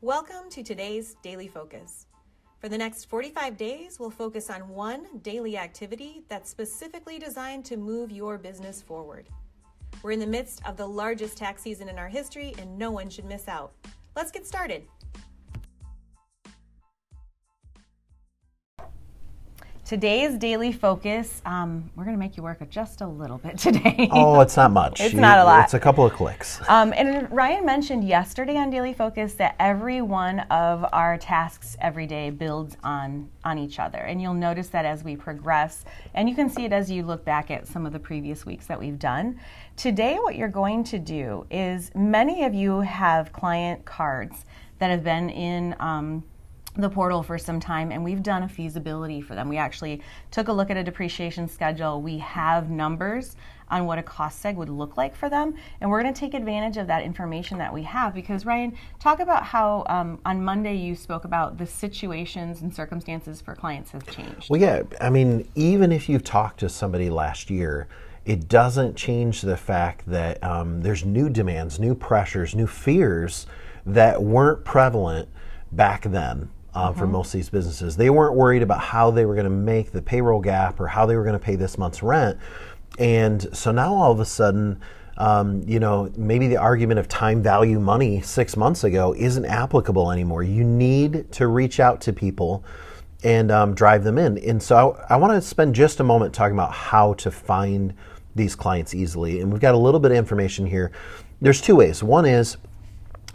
Welcome to today's Daily Focus. For the next 45 days, we'll focus on one daily activity that's specifically designed to move your business forward. We're in the midst of the largest tax season in our history, and no one should miss out. Let's get started. Today's daily focus, um, we're going to make you work just a little bit today. Oh, it's not much. it's you, not a lot. It's a couple of clicks. Um, and Ryan mentioned yesterday on Daily Focus that every one of our tasks every day builds on on each other, and you'll notice that as we progress, and you can see it as you look back at some of the previous weeks that we've done. Today, what you're going to do is many of you have client cards that have been in. Um, the portal for some time and we've done a feasibility for them. We actually took a look at a depreciation schedule. We have numbers on what a cost seg would look like for them and we're going to take advantage of that information that we have because Ryan, talk about how um, on Monday you spoke about the situations and circumstances for clients have changed. Well, yeah, I mean, even if you've talked to somebody last year, it doesn't change the fact that um, there's new demands, new pressures, new fears that weren't prevalent back then uh, mm-hmm. for most of these businesses. They weren't worried about how they were going to make the payroll gap or how they were going to pay this month's rent. And so now all of a sudden, um, you know, maybe the argument of time value money six months ago isn't applicable anymore. You need to reach out to people and um, drive them in. And so I, I want to spend just a moment talking about how to find these clients easily. And we've got a little bit of information here. There's two ways. One is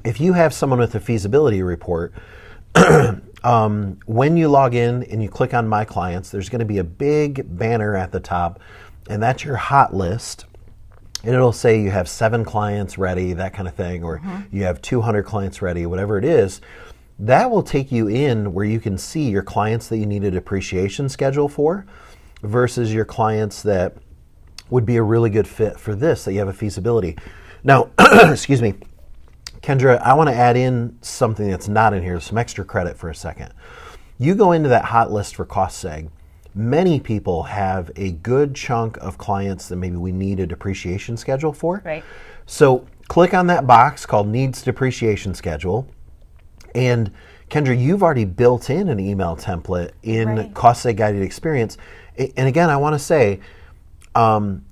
if you have someone with a feasibility report, um, when you log in and you click on My Clients, there's going to be a big banner at the top, and that's your hot list. And it'll say you have seven clients ready, that kind of thing, or mm-hmm. you have 200 clients ready, whatever it is. That will take you in where you can see your clients that you need a depreciation schedule for versus your clients that would be a really good fit for this, that you have a feasibility. Now, excuse me, Kendra, I want to add in something that's not in here, some extra credit for a second. You go into that hot list for cost seg. Many people have a good chunk of clients that maybe we need a depreciation schedule for. Right. So click on that box called needs depreciation schedule. And Kendra, you've already built in an email template in right. cost seg guided experience. And again, I want to say, um,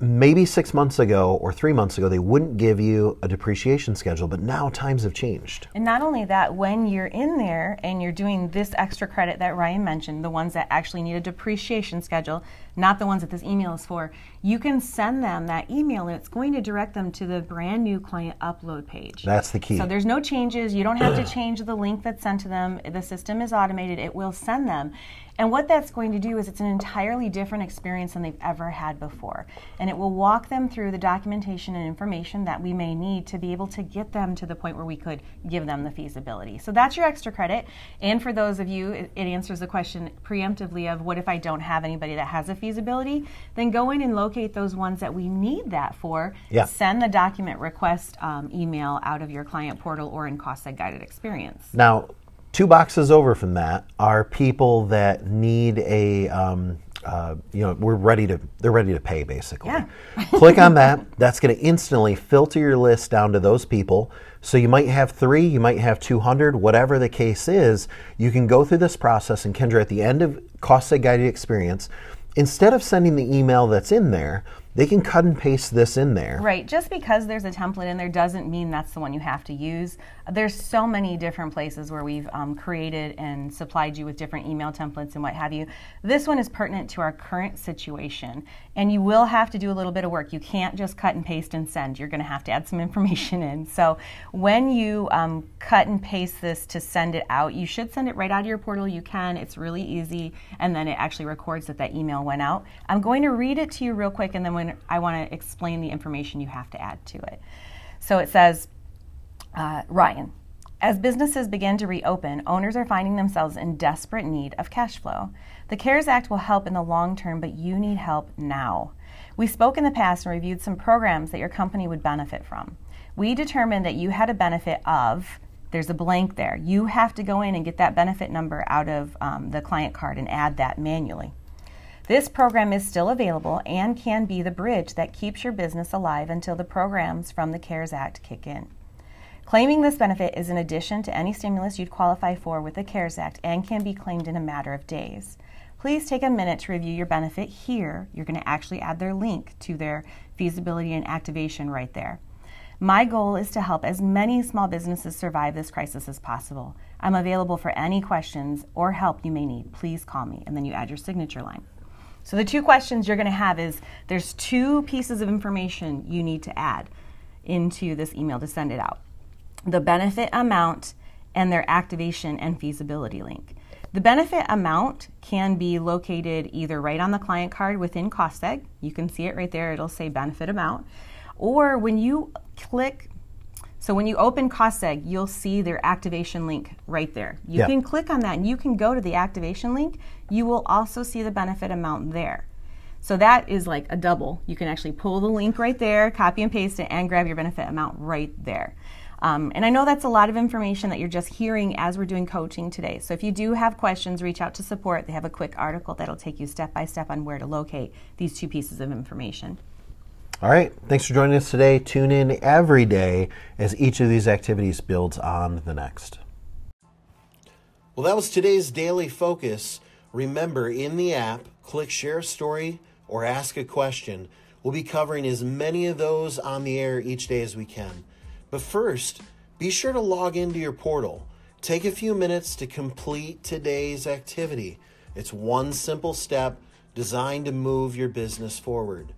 maybe six months ago or three months ago, they wouldn't give you a depreciation schedule, but now times have changed. And not only that, when you're in there and you're doing this extra credit that Ryan mentioned, the ones that actually need a depreciation schedule, not the ones that this email is for, you can send them that email and it's going to direct them to the brand new client upload page. That's the key. So there's no changes. You don't have to change the link that's sent to them. The system is automated, it will send them. And what that's going to do is it's an entirely different experience than they've ever had before. And it will walk them through the documentation and information that we may need to be able to get them to the point where we could give them the feasibility. So that's your extra credit. And for those of you, it, answers the question preemptively of what if I don't have anybody that has a feasibility? Then go in and locate those ones that we need that for. Yeah. Send the document request um, email out of your client portal or in cost guided experience. Now, Two boxes over from that are people that need a, um, uh, you know, we're ready to, they're ready to pay basically. Yeah. Click on that. That's going to instantly filter your list down to those people. So you might have three, you might have 200, whatever the case is. You can go through this process, and Kendra, at the end of Cost Guided Experience, instead of sending the email that's in there, they can cut and paste this in there. Right. Just because there's a template in there doesn't mean that's the one you have to use. There's so many different places where we've um, created and supplied you with different email templates and what have you. This one is pertinent to our current situation, and you will have to do a little bit of work. You can't just cut and paste and send. You're going to have to add some information in. So when you um, cut and paste this to send it out, you should send it right out of your portal. You can. It's really easy, and then it actually records that that email went out. I'm going to read it to you real quick, and then when I want to explain the information you have to add to it. So it says, uh, Ryan, as businesses begin to reopen, owners are finding themselves in desperate need of cash flow. The CARES Act will help in the long term, but you need help now. We spoke in the past and reviewed some programs that your company would benefit from. We determined that you had a benefit of, there's a blank there. You have to go in and get that benefit number out of um, the client card and add that manually. This program is still available and can be the bridge that keeps your business alive until the programs from the CARES Act kick in. Claiming this benefit is in addition to any stimulus you'd qualify for with the CARES Act and can be claimed in a matter of days. Please take a minute to review your benefit here. You're going to actually add their link to their feasibility and activation right there. My goal is to help as many small businesses survive this crisis as possible. I'm available for any questions or help you may need. Please call me, and then you add your signature line. So the two questions you're going to have is there's two pieces of information you need to add into this email to send it out. The benefit amount and their activation and feasibility link. The benefit amount can be located either right on the client card within CostSeg. You can see it right there. It'll say benefit amount. Or when you click so when you open CostSeg, you'll see their activation link right there. You yeah. can click on that and you can go to the activation link. You will also see the benefit amount there. So that is like a double. You can actually pull the link right there, copy and paste it, and grab your benefit amount right there. Um, and I know that's a lot of information that you're just hearing as we're doing coaching today. So if you do have questions, reach out to support. They have a quick article that'll take you step by step on where to locate these two pieces of information. All right. Thanks for joining us today. Tune in every day as each of these activities builds on the next. Well, that was today's daily focus. Remember, in the app, click share a story or ask a question. We'll be covering as many of those on the air each day as we can. But first, be sure to log into your portal. Take a few minutes to complete today's activity. It's one simple step designed to move your business forward.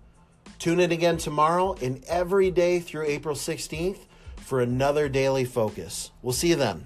Tune in again tomorrow and every day through April 16th for another daily focus. We'll see you then.